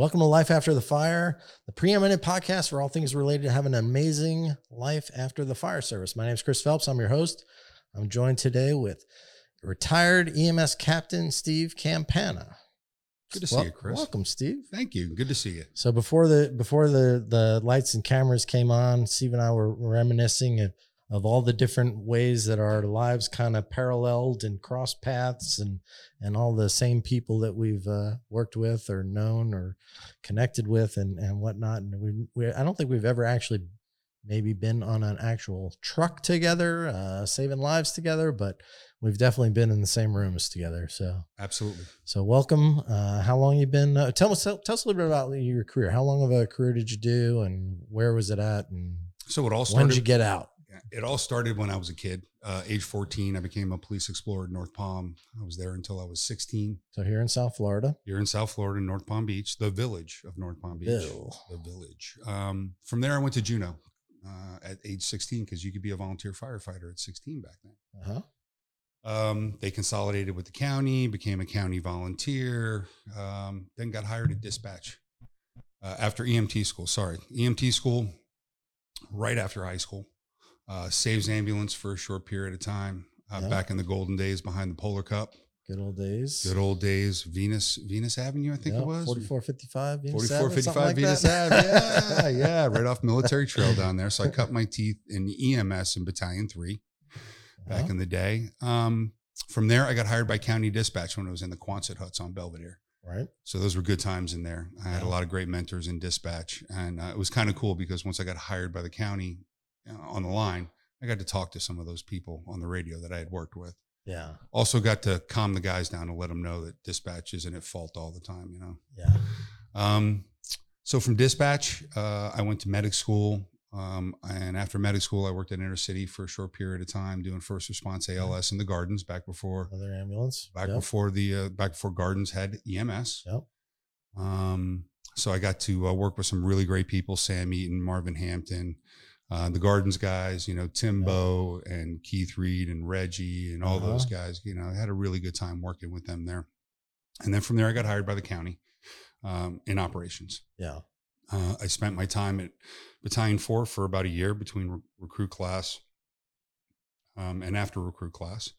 Welcome to Life After the Fire, the preeminent podcast for all things related to having an amazing life after the fire service. My name is Chris Phelps. I'm your host. I'm joined today with retired EMS captain Steve Campana. Good to see you, Chris. Welcome, Steve. Thank you. Good to see you. So before the before the the lights and cameras came on, Steve and I were reminiscing of, of all the different ways that our lives kind of paralleled and crossed paths, and and all the same people that we've uh, worked with or known or connected with and and whatnot. And we, we I don't think we've ever actually maybe been on an actual truck together, uh, saving lives together, but we've definitely been in the same rooms together. So Absolutely. so welcome. Uh, how long you been? Uh, tell us tell, tell us a little bit about your career. How long of a career did you do, and where was it at, and So it all started. when did you get out? It all started when I was a kid. Uh, age 14, I became a police explorer in North Palm. I was there until I was 16. So here in South Florida, Here in South Florida, North Palm Beach, the village of North Palm Beach. Bill. The village. Um, from there, I went to Juno uh, at age 16 because you could be a volunteer firefighter at 16 back then. Uh-huh. Um, they consolidated with the county, became a county volunteer, um, then got hired at dispatch uh, after EMT school. Sorry, EMT school, right after high school. Uh, saves ambulance for a short period of time. Uh. Back in the golden days behind the Polar Cup, Good old days. good old days. Venus Venus Avenue, I think Yeah, it was. 4455, Venus 44, Avenue, 55 like Venus that. Ave. Yeah, yeah, right off Military Trail down there. So I cut my teeth in EMS in Battalion 3 back Uh-huh. in the day. Um, from there, I got hired by County Dispatch when I was in the Quonset huts on Belvedere. right. So those were good times in there. I had a lot of great mentors in dispatch, and uh, it was kind of cool because once I got hired by the county uh, on the line, I got to talk to some of those people on the radio that I had worked with. Yeah. Also, got to calm the guys down and let them know that dispatch isn't at fault all the time. You know. Yeah. Um, so from dispatch, uh, I went to medic school. Um, and after medic school, I worked at Intercity for a short period of time doing first response ALS in the gardens back before Another ambulance. back Yep. before the uh, back before gardens had EMS. Yep. Um, so I got to uh, work with some really great people: Sam Eaton, Marvin Hampton, uh, the Gardens guys. You know, Timbo and Keith Reed and Reggie and all those Uh-huh. guys. You know, I had a really good time working with them there. And then from there, I got hired by the county um, in operations. Yeah. Uh, I spent my time at Battalion Four for about a year between re- recruit class um, and after recruit class.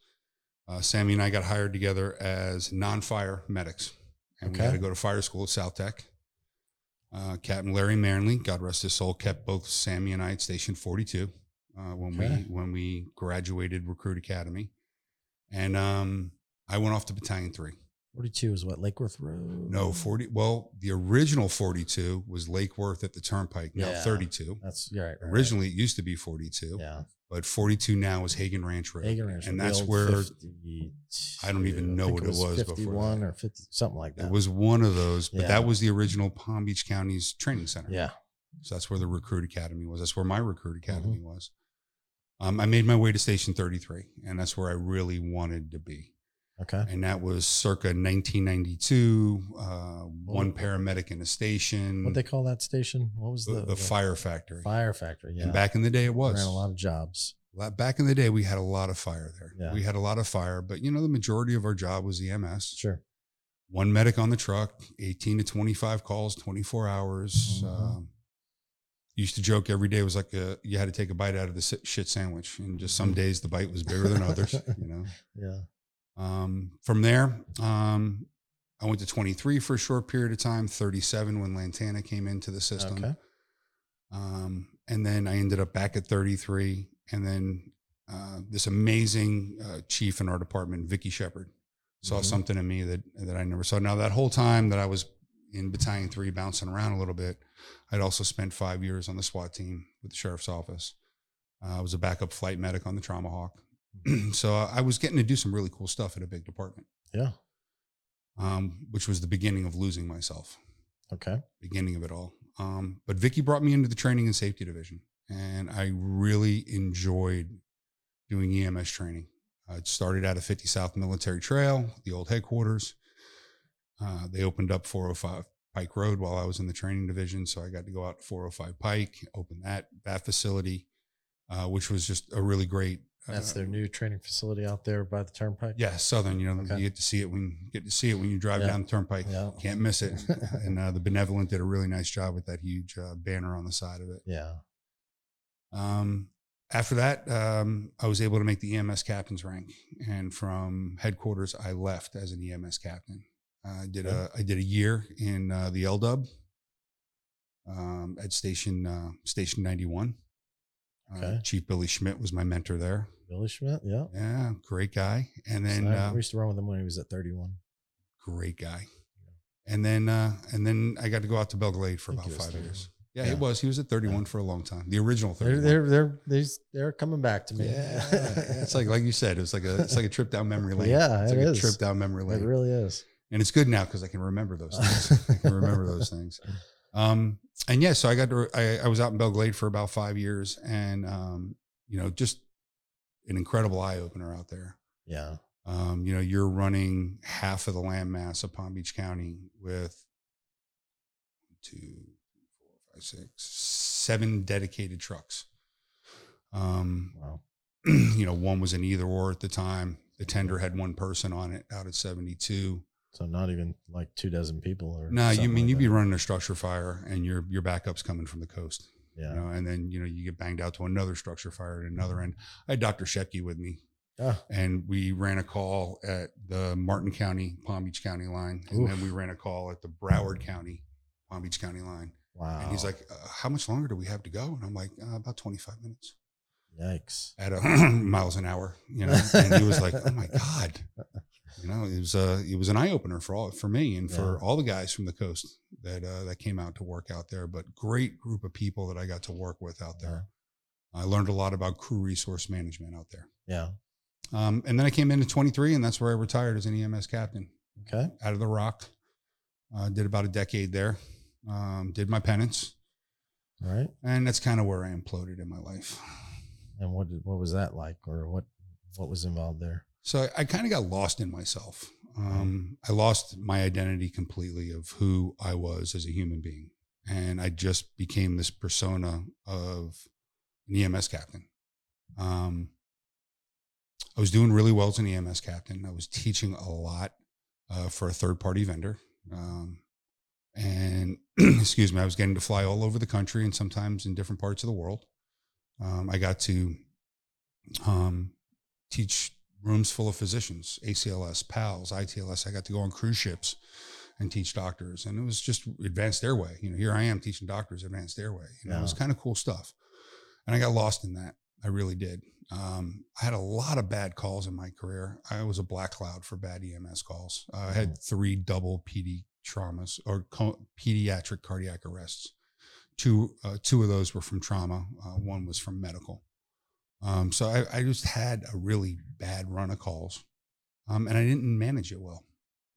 Uh, Sammy and I got hired together as non-fire medics, and we had to go to fire school at South Tech. Uh, Captain Larry Manley, God rest his soul, kept both Sammy and I at Station 42 uh, when Okay. we when we graduated Recruit Academy, and um, I went off to Battalion Three. 42 is what? Lake Worth Road? No, 40. Well, the original 42 was Lake Worth at the Turnpike, now Yeah. 32. That's you're right. right. Originally, it used to be 42, Yeah. but 42 now is Hagen Ranch Road. Hagen Ranch, and the that's old where 52, I don't even know think what it was before 51 that. or 50, something like that. it was one of those, but Yeah. that was the original Palm Beach County's training center. Yeah. So that's where the recruit academy was. That's where my recruit academy Mm-hmm. was. Um, I made my way to Station 33, and that's where I really wanted to be. Okay. And that was circa 1992. Uh, one paramedic in a station. What they call that station? What was the, the, the fire factory. Fire factory. Yeah. And back in the day, it was. Ran a lot of jobs. Back in the day, we had a lot of fire there. Yeah. We had a lot of fire, but you know, the majority of our job was EMS. Sure. One medic on the truck, 18 to 25 calls, 24 hours. Mhm. Um, used to joke every day was like a, you had to take a bite out of the shit sandwich. And just some days the bite was bigger than others, you know. Yeah. Um, from there, um, I went to 23 for a short period of time, 37 when Lantana came into the system. Okay. Um, and then I ended up back at 33. And then uh, this amazing uh, chief in our department, Vicky Shepard, saw Mhm. something in me that that I never saw. Now that whole time that I was in Battalion Three, bouncing around a little bit, I'd also spent five years on the SWAT team with the sheriff's office. Uh, I was a backup flight medic on the Trauma Hawk, so I was getting to do some really cool stuff at a big department, Yeah. um, which was the beginning of losing myself Okay. beginning of it all. Um, but Vicky brought me into the training and safety division, and I really enjoyed doing EMS training. I started out at 50 South Military Trail, the old headquarters. Uh, they opened up 405, Pike Road while I was in the training division. So I got to go out to 405 Pike, open that that facility, uh, which was just a really great. That's uh, their new training facility out there by the turnpike. Yeah, Southern. You know, Okay. you get to see it when you get to see it when you drive Yeah. down the turnpike. Yeah. Can't miss it. and uh, the benevolent did a really nice job with that huge uh, banner on the side of it. Yeah. Um, after that, um, I was able to make the EMS captain's rank, and from headquarters, I left as an EMS captain. I did a I did a year in uh, the LDub um, at station uh, station ninety one. Uh, Okay. Chief Billy Schmidt was my mentor there. Billy Schmidt. Yeah. Yeah, great guy. And then So I- uh, we used to run with him when he was at 31. great guy. And then uh, and then I got to go out to Belle Glade for about five 31. years. Yeah, Yeah. he was. He was at 31 for a long time. The original They're 31. they're they're they're, they're, coming back to me. Yeah, it's like like you said, it's like a it's like a trip down memory lane. Yeah, it's it like is. a trip down memory lane. it really is. and it's good now because I can remember those things. I can remember those things. Um, and yeah, so I got to I, I was out in Belle Glade for about five years, and um, you know, just an incredible eye opener out there. Yeah. Um, you know, you're running half of the land mass of Palm Beach County with two, four, five, six, seven dedicated trucks. Um, Wow. you know, one was an either or at the time. The tender had one person on it out of 72. So not even like two dozen people or No, you mean like you'd be running a structure fire and your your backup's coming from the coast. yeah. You know, and then you know you get banged out to another structure fire at another end. I had Dr. Shepke with me, Ah, and we ran a call at the Martin County Palm Beach County line, and then we ran a call at the Broward County Palm Beach County line. wow. And he's like, uh, "How much longer do we have to go?" And I'm like, uh, "About 25 minutes Yikes. at a miles an hour." You know, and he was like, "Oh my god." You know, it was a it was an eye opener for all for me and for Yeah. all the guys from the coast that uh, that came out to work out there. But great group of people that I got to work with out there. I learned a lot about crew resource management out there. Yeah. Um, and then I came into 23, and that's where I retired as an EMS captain Okay. out of the Rock. Uh, did about a decade there. Um, did my penance, All right. and that's kind of where I imploded in my life. And what did, what was that like, or what what was involved there? So I, I kind of got lost in myself. Um, I lost my identity completely of who I was as a human being. And I just became this persona of an EMS captain. Um, I was doing really well as an EMS captain. I was teaching a lot uh, for a third party vendor. Um, and excuse me, I was getting to fly all over the country and sometimes in different parts of the world. Um, I got to um, teach rooms full of physicians, ACLS, PALS, ITLS. I got to go on cruise ships and teach doctors, and it was just advanced airway. You know, here I am teaching doctors advanced airway. You know, it was kind of cool stuff, and I got lost in that. I really did. Um, I had a lot of bad calls in my career. I was a black cloud for bad EMS calls. Uh, I had three double PD traumas or co- pediatric cardiac arrests. Two, uh, two of those were from trauma. Uh, one was from medical. Um, so I, I just had a really bad run of calls, um, and I didn't manage it well.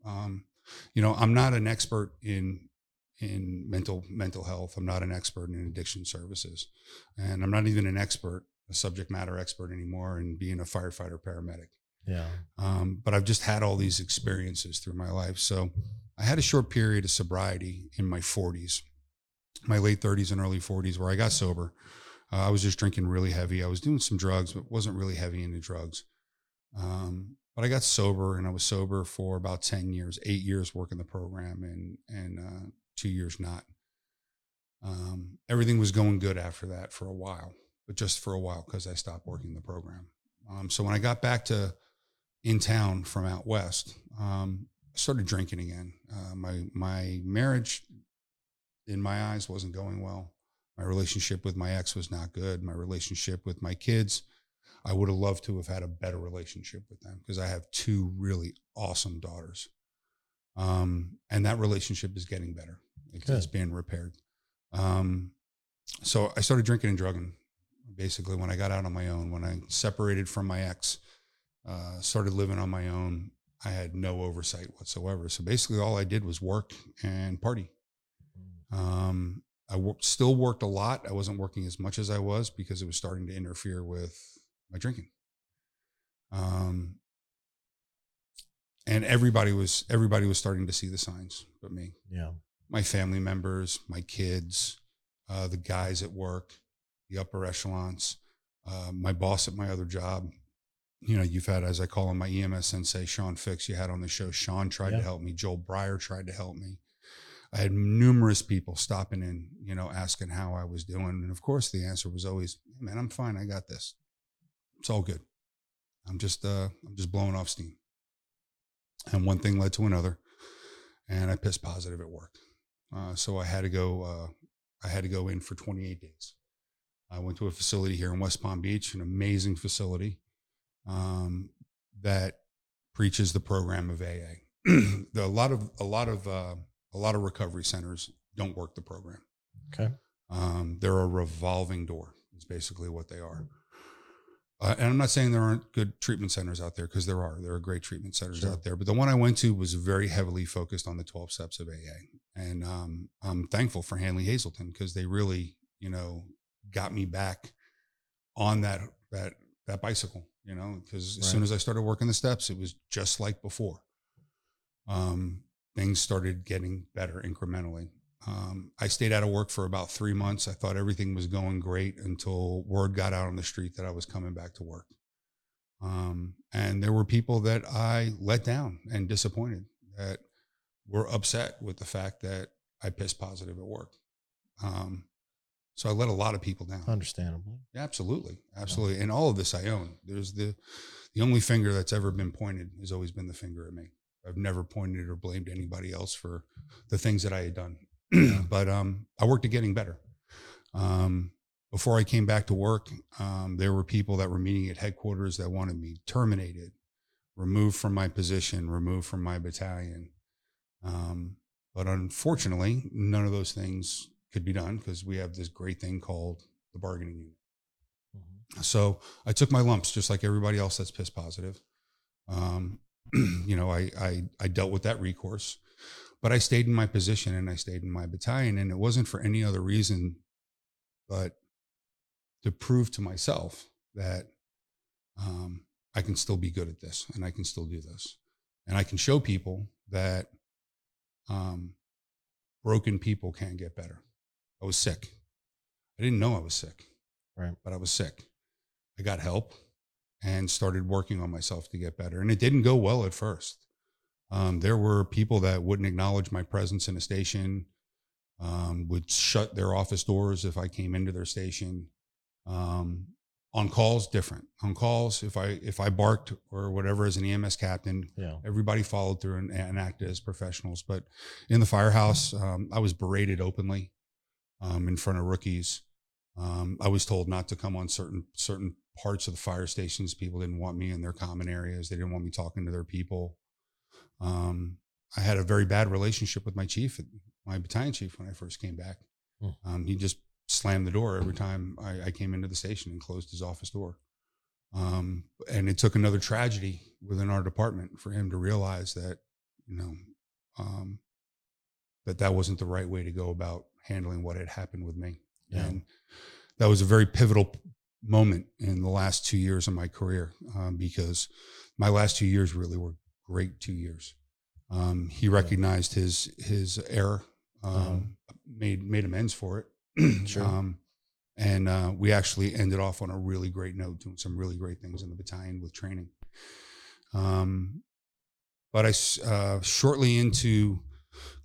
Um, you know, I'm not an expert in in mental mental health. I'm not an expert in addiction services, and I'm not even an expert, a subject matter expert anymore in being a firefighter paramedic. Yeah. Um, but I've just had all these experiences through my life. So I had a short period of sobriety in my 40s, my late 30s and early 40s, where I got sober. Uh, I was just drinking really heavy. I was doing some drugs, but wasn't really heavy into drugs. Um, but I got sober, and I was sober for about 10 years, eight years working the program, and and uh, two years not. Um, everything was going good after that for a while, but just for a while because I stopped working the program. Um, so when I got back to in town from out west, um, I started drinking again. Uh, my my marriage, in my eyes, wasn't going well. My relationship with my ex was not good. My relationship with my kids, I would have loved to have had a better relationship with them because I have two really awesome daughters. Um, and that relationship is getting better. It's, it's being repaired. Um, so I started drinking and drugging basically when I got out on my own. When I separated from my ex, uh, started living on my own, I had no oversight whatsoever. So basically, all I did was work and party. Um, I still worked a lot. I wasn't working as much as I was because it was starting to interfere with my drinking. Um, and everybody was everybody was starting to see the signs, but me. Yeah. my family members, my kids, uh, the guys at work, the upper echelons, uh, my boss at my other job. You know, you've had, as I call him, my EMS sensei, Sean Fix, you had on the show. Sean tried Yeah. to help me. Joel Breyer tried to help me. I had numerous people stopping in, you know, asking how I was doing. And of course, the answer was always, man, I'm fine. I got this. It's all good. I'm just, uh, I'm just blowing off steam. And one thing led to another. And I pissed positive at work. Uh, so I had to go, uh, I had to go in for 28 days. I went to a facility here in West Palm Beach, an amazing facility um, that preaches the program of AA. a lot of a lot of uh, a lot of recovery centers don't work the program. Okay. Um, they're a revolving door. Is basically what they are. Uh, and I'm not saying there aren't good treatment centers out there because there are. There are great treatment centers Sure. out there. But the one I went to was very heavily focused on the 12 steps of AA. And um, I'm thankful for Hanley Hazelden because they really, you know, got me back on that that that bicycle. You know, because as soon as I started working the steps, it was just like before. Um, things started getting better incrementally. Um, I stayed out of work for about three months. I thought everything was going great until word got out on the street that I was coming back to work. Um, and there were people that I let down and disappointed that were upset with the fact that I pissed positive at work. Um, so I let a lot of people down. Understandable. Absolutely, absolutely. And all of this I own. There's the the only finger that's ever been pointed has always been the finger at me. I've never pointed or blamed anybody else for the things that I had done. but um, I worked at getting better. Um, before I came back to work, um, there were people that were meeting at headquarters that wanted me terminated, removed from my position, removed from my battalion. Um, but unfortunately, none of those things could be done because we have this great thing called the bargaining unit. Mhm. So I took my lumps just like everybody else that's piss positive. Um, you know, I, I I dealt with that recourse, but I stayed in my position and I stayed in my battalion, and it wasn't for any other reason, but to prove to myself that um, I can still be good at this and I can still do this, and I can show people that um, broken people can get better. I was sick. I didn't know I was sick Right. but I was sick. I got help and started working on myself to get better. And it didn't go well at first. Um, there were people that wouldn't acknowledge my presence in a station, um, would shut their office doors if I came into their station. Um, on calls, different. On calls, if I if I barked or whatever as an EMS captain, Yeah. everybody followed through and, and acted as professionals. But in the firehouse, um, I was berated openly um, in front of rookies. Um, I was told not to come on certain certain parts of the fire stations. People didn't want me in their common areas. They didn't want me talking to their people. Um, I had a very bad relationship with my chief, my battalion chief, when I first came back. Hmm. Um, he just slammed the door every time I, I came into the station and closed his office door. Um, and it took another tragedy within our department for him to realize that, you know, um, that that wasn't the right way to go about handling what had happened with me. Yeah. And that was a very pivotal moment in the last two years of my career um, because my last two years really were great two years. Um, he recognized his his error, um, made made amends for it, Sure. um, and uh, we actually ended off on a really great note, doing some really great things in the battalion with training. Um, but I uh, shortly into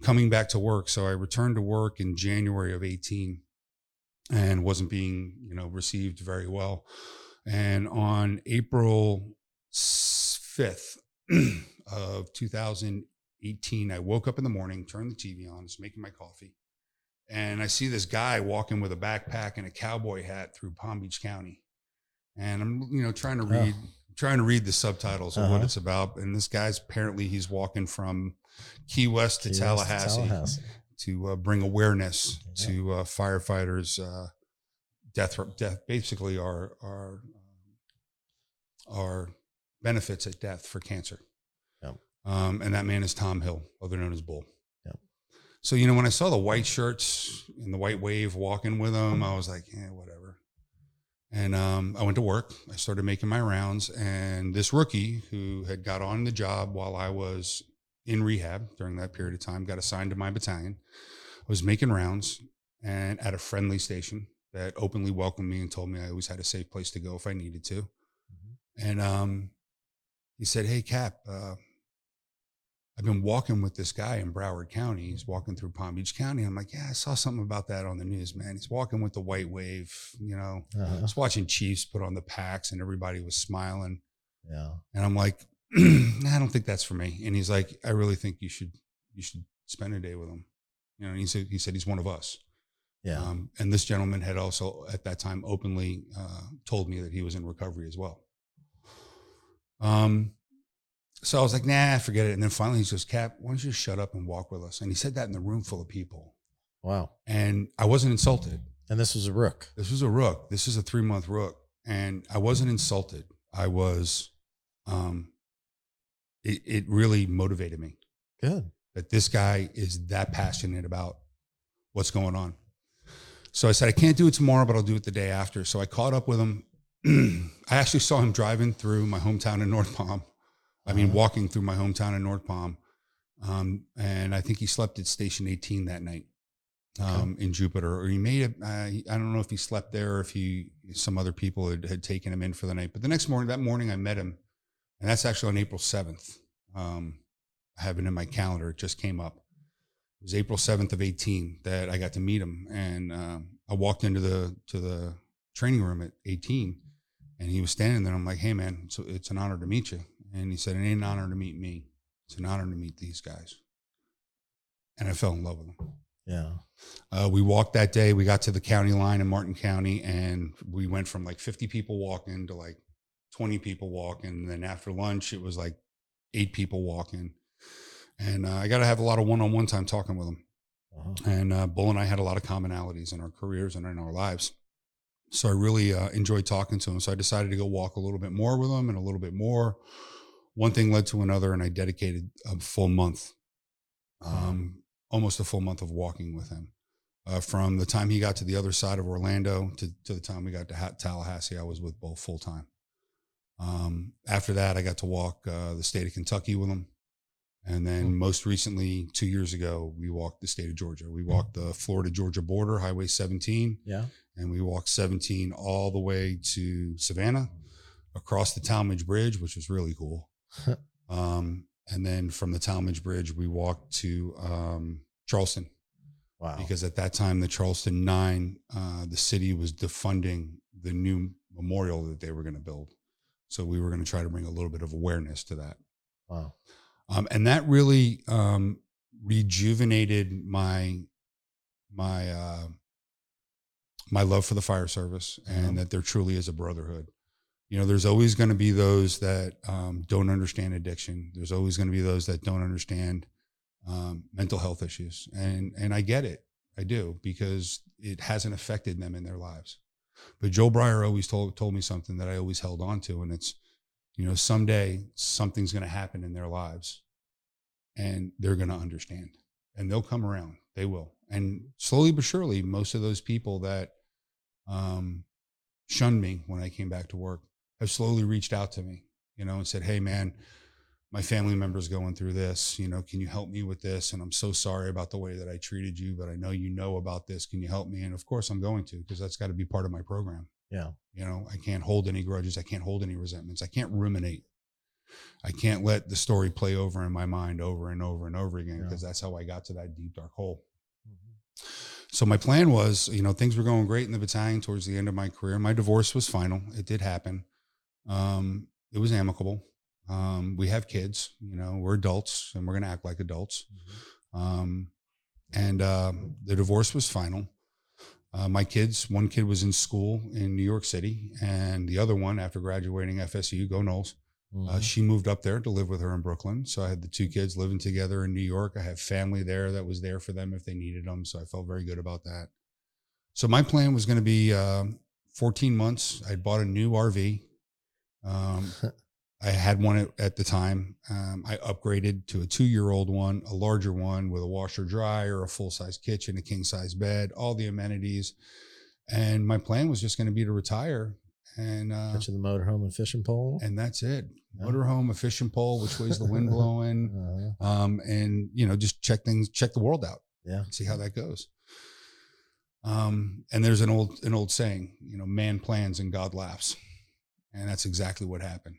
coming back to work, so I returned to work in January of eighteen, and wasn't being you know received very well. And on April fifth of two thousand eighteen, I woke up in the morning, turned the TV on, was making my coffee, and I see this guy walking with a backpack and a cowboy hat through Palm Beach County. And I'm, you know, trying to Oh. read, trying to read the subtitles of what Uh-huh. it's about. And this guy's apparently he's walking from Key West to Key West Tallahassee, Tallahassee. To uh, bring awareness Yeah. to uh, firefighters' uh, death, death, basically our our um, our benefits at death for cancer. Yep. Um, and that man is Tom Hill, other known as Bull. Yep. So you know, when I saw the white shirts and the white wave walking with them, I was like, yeah, whatever. And um, I went to work. I started making my rounds, and this rookie who had got on the job while I was in rehab during that period of time got assigned to my battalion. I was making rounds and at a friendly station that openly welcomed me and told me I always had a safe place to go if I needed to. And um, he said, "Hey, Cap, uh, I've been walking with this guy in Broward County. He's walking through Palm Beach County. I'm like, yeah, I saw something about that on the news, man. He's walking with the white wave. You know, I Uh-huh. was watching Chiefs put on the packs and everybody was smiling. Yeah. And I'm like, I don't think that's for me. And he's like, I really think you should you should spend a day with him. You know, and he said he said he's one of us. Yeah. Um, and this gentleman had also at that time openly uh, told me that he was in recovery as well. Um, so I was like, nah, forget it. And then finally he says, Cap, why don't you just shut up and walk with us? And he said that in the room full of people. wow. And I wasn't insulted. And this was a rook. This was a rook. This is a three month rook. And I wasn't insulted. I was, um, it, it really motivated me Good. that this guy is that passionate about what's going on. So I said, I can't do it tomorrow, but I'll do it the day after. So I caught up with him. I actually saw him driving through my hometown in North Palm. I mean, Uh-huh. walking through my hometown in North Palm. Um, and I think he slept at Station 18 that night um, in Jupiter, or he made it. Uh, I don't know if he slept there or if he, some other people had, had taken him in for the night. But the next morning, that morning, I met him. And that's actually on April 7th. Um, I have it in my calendar. It just came up. It was April 7th of 18 that I got to meet him. And um, I walked into the to the training room at 18 and he was standing there. I'm like, hey man, so it's an honor to meet you. And he said, It ain't an honor to meet me. It's an honor to meet these guys. And I fell in love with them. Yeah. Uh, we walked that day. We got to the county line in Martin County, and we went from like 50 people walking to like 20 people walking. And then after lunch, it was like eight people walking. And uh, I got to have a lot of one-on-one time talking with them. Uh-huh. And uh, Bull and I had a lot of commonalities in our careers and in our lives. So I really uh, enjoyed talking to him. So I decided to go walk a little bit more with him and a little bit more. One thing led to another, and I dedicated a full month, um, almost a full month of walking with him. Uh, from the time he got to the other side of Orlando to, to the time we got to ha- Tallahassee, I was with Bull full time. Um, after that, I got to walk uh, the state of Kentucky with them. And then Hmm. most recently, two years ago, we walked the state of Georgia. We walked the Florida Georgia border, Highway 17, Yeah. and we walked 17 all the way to Savannah, across the Talmadge Bridge, which was really cool. um, and then from the Talmadge Bridge, we walked to um, Charleston Wow. because at that time, the Charleston Nine, uh, the city was defunding the new memorial that they were going to build. So we were going to try to bring a little bit of awareness to that. wow. Um, and that really um, rejuvenated my my uh, my love for the fire service, and that there truly is a brotherhood. You know, there's always going to be those that um, don't understand addiction. There's always going to be those that don't understand um, mental health issues, and and I get it, I do, because it hasn't affected them in their lives. But Joe Breyer always told told me something that I always held on to, and it's you know someday something's going to happen in their lives and they're going to understand and they'll come around they will. And slowly but surely most of those people that um, shunned me when i came back to work have slowly reached out to me you know and said hey man my family member's going through this you know can you help me with this and i'm so sorry about the way that i treated you but i know you know about this can you help me and of course i'm going to because that's got to be part of my program Yeah. you know, I can't hold any grudges. I can't hold any resentments. I can't ruminate. I can't let the story play over in my mind over and over and over again Yeah. because that's how I got to that deep dark hole. Mhm. So my plan was, you know, things were going great in the battalion towards the end of my career. My divorce was final. It did happen. Um, it was amicable. Um, we have kids, you know, we're adults and we're going to act like adults. Um, and um, the divorce was final. Uh, my kids, one kid was in school in New York City, and the other one, after graduating FSU, go Noles, uh, Mhm. she moved up there to live with her in Brooklyn. So I had the two kids living together in New York. I have family there that was there for them if they needed them. So I felt very good about that. So my plan was going to be um, 14 months. I bought a new RV. Um, I had one at, the time. Um, I upgraded to a two year old one, a larger one with a washer dryer, a full size kitchen, a king size bed, all the amenities. And my plan was just going to be to retire and uh, Get the motorhome and fishing pole. and that's it. Yeah. Motorhome, a fishing pole, which way's the wind blowing, Uh, um, and you know just check things, check the world out. Yeah. See how that goes. Um, and there's an old an old saying, you know, man plans and God laughs, and that's exactly what happened.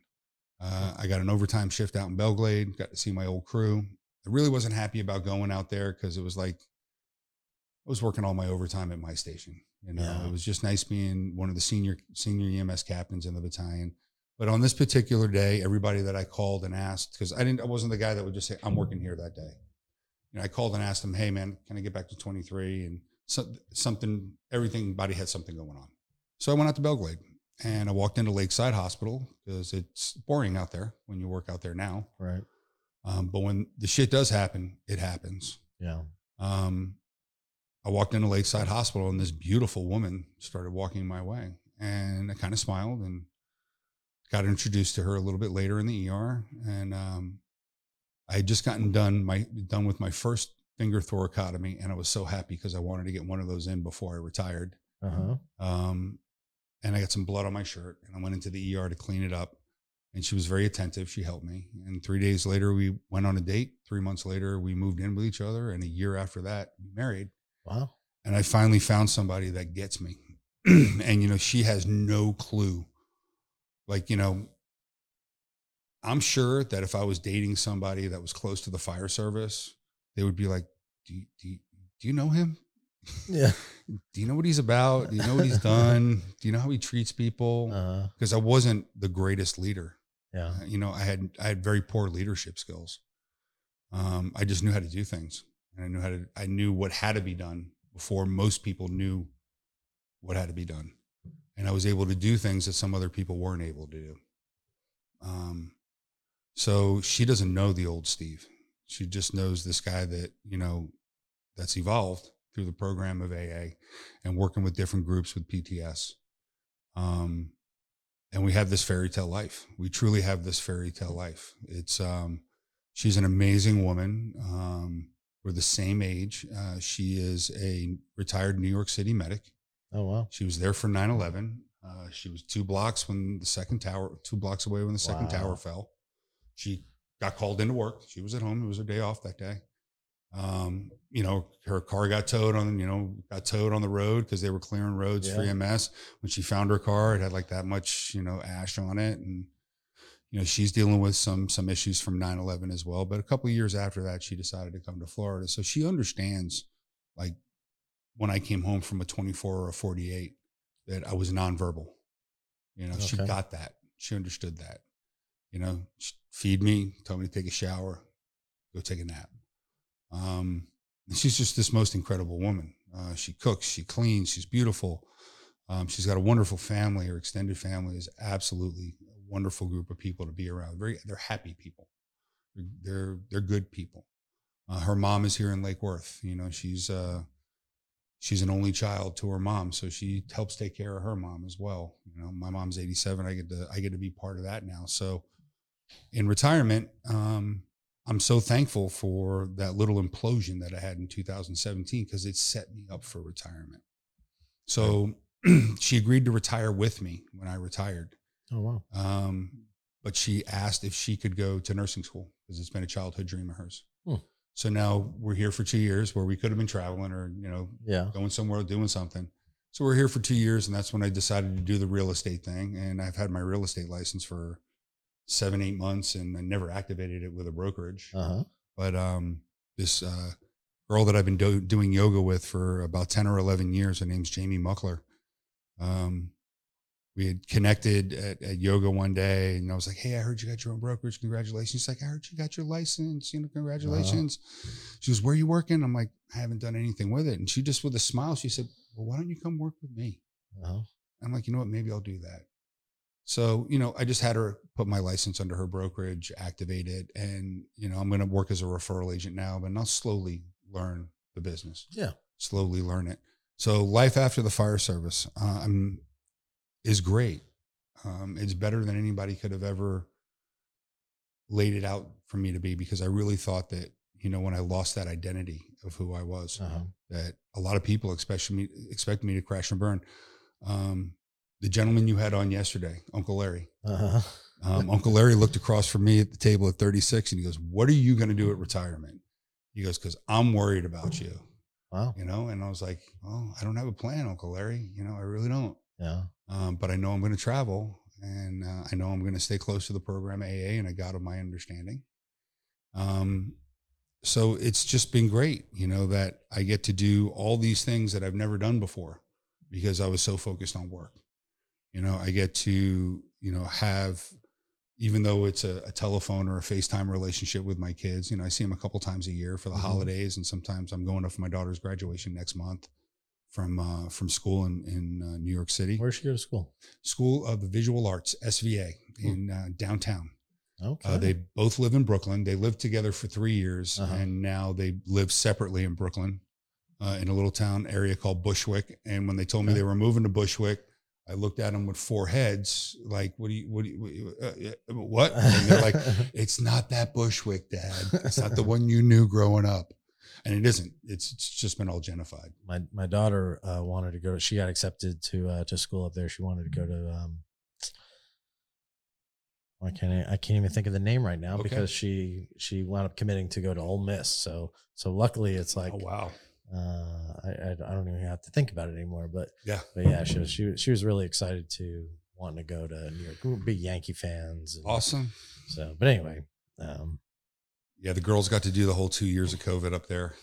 Uh, I got an overtime shift out in Belle Glade. Got to see my old crew. I really wasn't happy about going out there because it was like I was working all my overtime at my station. You know, Yeah. it was just nice being one of the senior senior EMS captains in the battalion. But on this particular day, everybody that I called and asked, because I didn't, I wasn't the guy that would just say, "I'm working here that day." You know, I called and asked them, "Hey, man, can I get back to 23?" And so, something, body had something going on. So I went out to Belle Glade and I walked into Lakeside Hospital because it's boring out there when you work out there now. Right. Um, but when the shit does happen, it happens. Yeah. Um, I walked into Lakeside Hospital and this beautiful woman started walking my way. And I kind of smiled and got introduced to her a little bit later in the ER. And um, I had just gotten done my done with my first finger thoracostomy, and I was so happy because I wanted to get one of those in before I retired. Uh huh. Um, and I got some blood on my shirt, and I went into the ER to clean it up. And she was very attentive. She helped me. And three days later, we went on a date. Three months later, we moved in with each other. And a year after that, we married. Wow. And I finally found somebody that gets me. and, you know, she has no clue. Like, you know, I'm sure that if I was dating somebody that was close to the fire service, they would be like, do do do you know him? Yeah. Do you know what he's about? Do you know what he's done? Do you know how he treats people? Because I wasn't the greatest leader. yeah. Uh, you know, I had I had very poor leadership skills. Um, I just knew how to do things, and I knew how to. I knew what had to be done before most people knew what had to be done, and I was able to do things that some other people weren't able to do. Um, so she doesn't know the old Steve. She just knows this guy that you know that's evolved through the program of AA and working with different groups with PTS. Um, and we have this fairy tale life. We truly have this fairy tale life. It's um, she's an amazing woman. Um, we're the same age. Uh, she is a retired New York City medic. Oh wow. She was there for 9-11. Uh, she was two blocks when the second tower, two blocks away when the second Wow. tower fell. She got called into work. She was at home. It was her day off that day. Um, you know, her car got towed on, you know, got towed on the road because they were clearing roads for EMS. When she found her car, it had like that much, you know, ash on it. And, you know, she's dealing with some some issues from 9-11 as well. But a couple of years after that, she decided to come to Florida. So she understands like when I came home from a 24 or a 48 that I was nonverbal. You know, she got that. She understood that. You know, feed me, told me to take a shower, go take a nap. Um, she's just this most incredible woman. Uh, she cooks, she cleans, she's beautiful. Um, she's got a wonderful family. Her extended family is absolutely a wonderful group of people to be around. Very, they're happy people. They're they're, good people. Uh, her mom is here in Lake Worth. You know, she's uh, she's an only child to her mom, so she helps take care of her mom as well. You know, my mom's 87. I get to I get to be part of that now. So, in retirement, um, I'm so thankful for that little implosion that I had in 2017 because it set me up for retirement. So she agreed to retire with me when I retired. Oh wow. Um, but she asked if she could go to nursing school because it's been a childhood dream of hers. Hmm. So now we're here for two years where we could have been traveling or, you know, Yeah. going somewhere doing something. So we're here for two years, and that's when I decided to do the real estate thing. And I've had my real estate license for seven, eight months, and I never activated it with a brokerage. Uh huh. But um, this uh, girl that I've been do- doing yoga with for about ten or eleven years, her name's Jamie Muckler. Um, we had connected at, at yoga one day, and I was like, "Hey, I heard you got your own brokerage. Congratulations!" She's like, "I heard you got your license. You know, congratulations." She goes, "Where are you working?" I'm like, "I haven't done anything with it." And she just, with a smile, she said, "Well, why don't you come work with me?" Uh-huh. I'm like, you know what? Maybe I'll do that. So, you know, I just had her put my license under her brokerage, activate it, and you know, I'm going to work as a referral agent now, but I'll slowly learn the business. Yeah. slowly learn it. So, life after the fire service um, is great. Um, it's better than anybody could have ever laid it out for me to be because I really thought that you know when I lost that identity of who I was, Uh-huh. that a lot of people expect me expect me to crash and burn. Um, the gentleman you had on yesterday, Uncle Larry. Uh-huh. Um, Uncle Larry looked across from me at the table at 36 and he goes, What are you going to do at retirement? He goes, Because I'm worried about you. Wow. you know, and I was like, well, I don't have a plan, Uncle Larry. You know, I really don't. Yeah. Um, but I know I'm going to travel and uh, I know I'm going to stay close to the program AA and I got of my understanding. Um, so it's just been great, you know, that I get to do all these things that I've never done before because I was so focused on work. You know, I get to, you know, have, even though it's a, a telephone or a FaceTime relationship with my kids, you know, I see them a couple times a year for the Mhm. holidays. And sometimes I'm going up for my daughter's graduation next month from, uh, from school in, in uh, New York City. Where'd she go to school? School of Visual Arts, SVA, in uh, downtown. Okay. Uh, they both live in Brooklyn. They lived together for three years, Uh-huh. and now they live separately in Brooklyn, uh, in a little town area called Bushwick. And when they told me Okay. they were moving to Bushwick, I looked at him with four heads, like, "What do you? What do you? What? Uh, uh, what?" And they're like, "It's not that Bushwick, Dad. It's not the one you knew growing up." And it isn't. It's, it's just been all gentrified. my my daughter uh, wanted to go. She got accepted to uh, to school up there. She wanted to go to. Um, I can't I can't even think of the name right now Okay. because she she wound up committing to go to Ole Miss. So so luckily it's like oh wow! Uh, I, I I don't even have to think about it anymore. But Yeah. but yeah, she was she she was really excited to wanting to go to New York. Big Yankee fans. and Awesome. So but anyway, um, Yeah, the girls got to do the whole two years of COVID up there.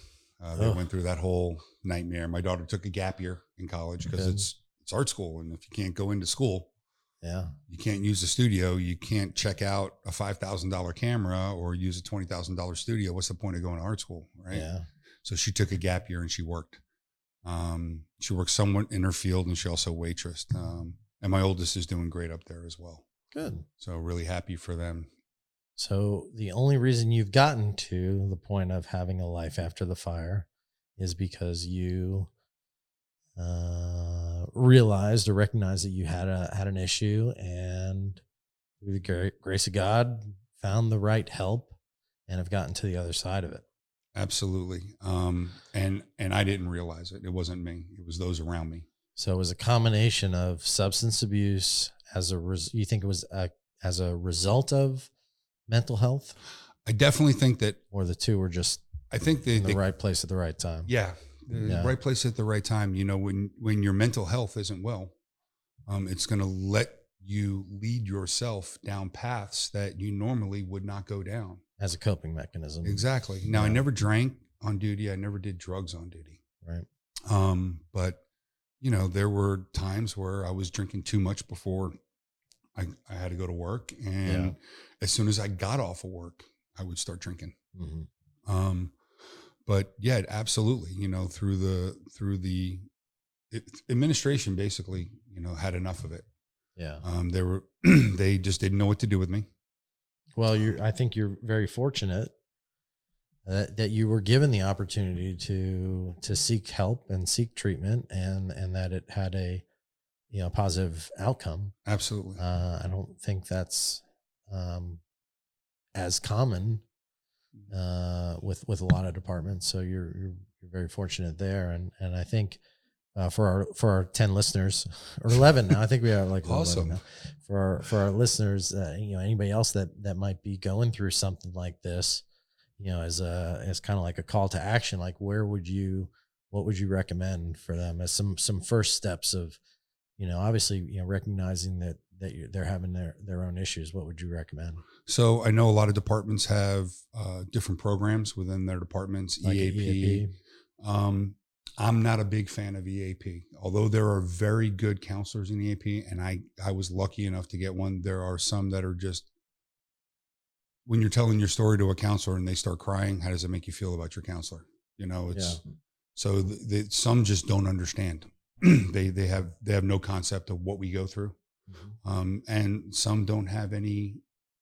Uh, they Ugh. went through that whole nightmare. My daughter took a gap year in college because it's it's art school, and if you can't go into school, yeah, you can't use the studio. You can't check out a five thousand dollar camera or use a twenty thousand dollar studio. What's the point of going to art school, right? yeah, So she took a gap year and she worked. Um, she worked somewhat in her field, and she also waitressed. Um, and my oldest is doing great up there as well. good. So really happy for them. So the only reason you've gotten to the point of having a life after the fire is because you uh, realized or recognized that you had a had an issue, and through the grace of God, found the right help and have gotten to the other side of it. Absolutely. Um, and and I didn't realize it. It wasn't me. It was those around me. So it was a combination of substance abuse as a res- you think it was a, as a result of mental health, I definitely think that or the two were just I think the, in the the right place at the right time. yeah, the Yeah. right place at the right time. You know, when when your mental health isn't well, um, it's going to let you lead yourself down paths that you normally would not go down. As a coping mechanism. Exactly. Now, I never drank on duty. I never did drugs on duty. Right. Um, but you know, there were times where I was drinking too much before I, I had to go to work. And Yeah. as soon as I got off of work, I would start drinking. hmm Um, but yeah, absolutely. You know, through the, through the it, administration, basically, you know, had enough of it. Yeah. Um, they were, they just didn't know what to do with me. Well, you I think you're very fortunate that, that you were given the opportunity to to seek help and seek treatment, and and that it had a you know positive outcome. Absolutely. Uh, I don't think that's um, as common uh, with with a lot of departments. So you're you're, you're very fortunate there, and and I think. Uh, for our for our ten listeners or eleven now, I think we are like 11 Awesome. now. For our for our listeners, uh, you know, anybody else that that might be going through something like this, you know, as a as kind of like a call to action, like where would you, what would you recommend for them as some some first steps of, you know, obviously you know recognizing that that you're, they're having their their own issues. What would you recommend? So I know a lot of departments have uh, different programs within their departments, Like EAP. EAP? Um, I'm not a big fan of EAP, although there are very good counselors in EAP, and I I was lucky enough to get one. There are some that are just when you're telling your story to a counselor and they start crying, how does it make you feel about your counselor? You know, it's so the, the, some just don't understand. they they have they have no concept of what we go through Mhm. um, and some don't have any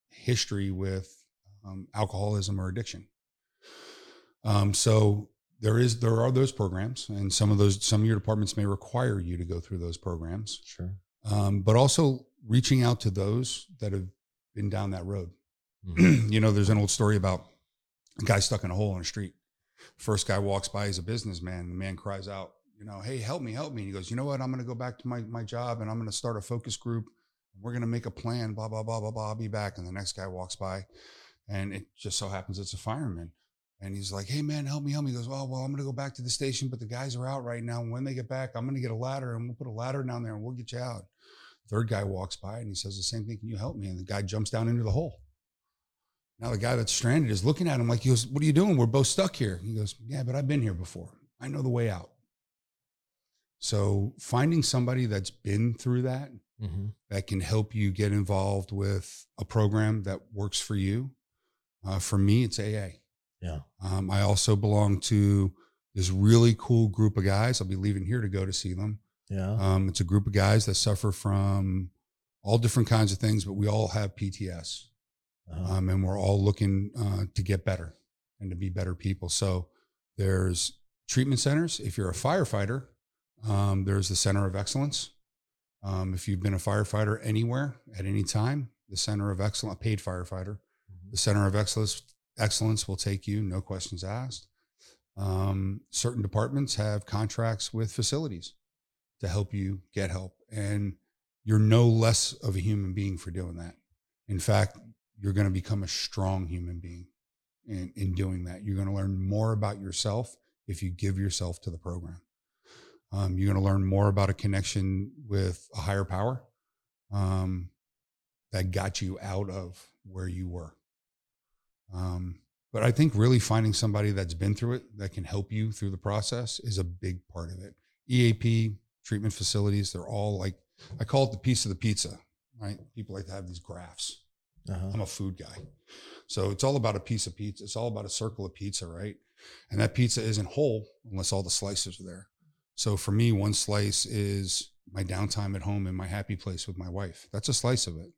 history with um, alcoholism or addiction. Um, so there is there are those programs, and some of those some of your departments may require you to go through those programs, Sure. um, but also reaching out to those that have been down that road. Mhm. you know, there's an old story about a guy stuck in a hole in a street. First guy walks by, he's a businessman. The man cries out, you know, hey, help me, help me. And he goes, you know what? I'm going to go back to my, my job and I'm going to start a focus group. We're going to make a plan, blah, blah, blah, blah, blah. I'll be back. And the next guy walks by and it just so happens it's a fireman. And he's like, "Hey man, help me, help me." He goes, "Oh well, I'm gonna go back to the station, but the guys are out right now. And When they get back, I'm gonna get a ladder and we'll put a ladder down there and we'll get you out." Third guy walks by and he says the same thing. Can you help me? And the guy jumps down into the hole. Now the guy that's stranded is looking at him like he goes, "What are you doing? We're both stuck here." He goes, "Yeah, but I've been here before. I know the way out." So finding somebody that's been through that Mm-hmm. that can help you get involved with a program that works for you. Uh, for me, it's AA. Yeah. Um, I also belong to this really cool group of guys. I'll be leaving here to go to see them. Yeah. Um, it's a group of guys that suffer from all different kinds of things, but we all have PTS, Uh-huh. um, and we're all looking uh, to get better and to be better people. So there's treatment centers. If you're a firefighter, um, there's the Center of Excellence. Um, if you've been a firefighter anywhere at any time, the Center of Excellence, a paid firefighter, Mhm. the Center of Excellence, excellence will take you, no questions asked. Um, certain departments have contracts with facilities to help you get help, and you're no less of a human being for doing that. In fact, you're going to become a strong human being in, in doing that. You're going to learn more about yourself if you give yourself to the program. Um, you're going to learn more about a connection with a higher power um, that got you out of where you were. Um, but I think really finding somebody that's been through it that can help you through the process is a big part of it. EAP treatment facilities, they're all like, I call it the piece of the pizza, right? People like to have these graphs. Uh-huh. I'm a food guy. So it's all about a piece of pizza. It's all about a circle of pizza, right? And that pizza isn't whole unless all the slices are there. So for me, one slice is my downtime at home in my happy place with my wife. That's a slice of it.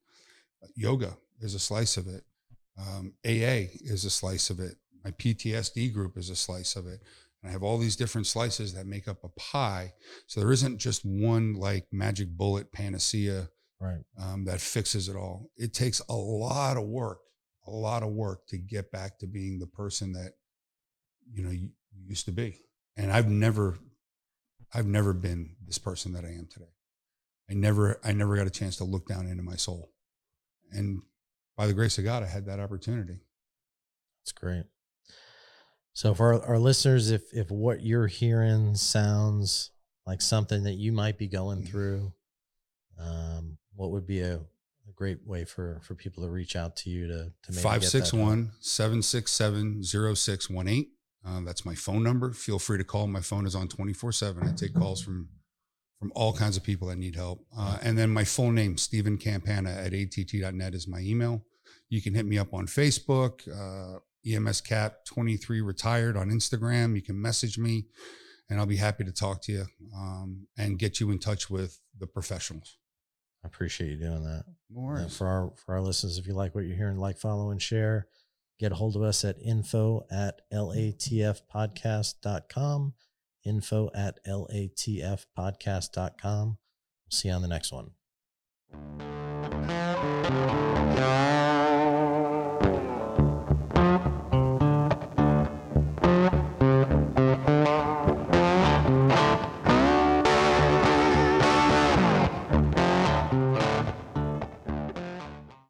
Yoga is a slice of it. Um, AA is a slice of it. My PTSD group is a slice of it. And I have all these different slices that make up a pie. So there isn't just one like magic bullet panacea Right. um, that fixes it all. It takes a lot of work, a lot of work to get back to being the person that you know you, you used to be. And I've never, I've never been this person that I am today. I never, I never got a chance to look down into my soul. And by the grace of God, I had that opportunity. That's great. So for our, our listeners, if if what you're hearing sounds like something that you might be going through, um, what would be a, a great way for for people to reach out to you to to get 561 767 0618. Uh, That's my phone number. Feel free to call. My phone is on 24 7. I take calls from from all kinds of people that need help. Uh, and then my full name, Stephen Campana at att.net, is my email. You can hit me up on Facebook, uh, EMS Cap 23 retired on Instagram. You can message me and I'll be happy to talk to you um, and get you in touch with the professionals. I appreciate you doing that. No Uh, for our for our listeners, if you like what you're hearing, like, follow, and share. Get a hold of us at info at latfpodcast.com. Info at latfpodcast.com. See you on the next one.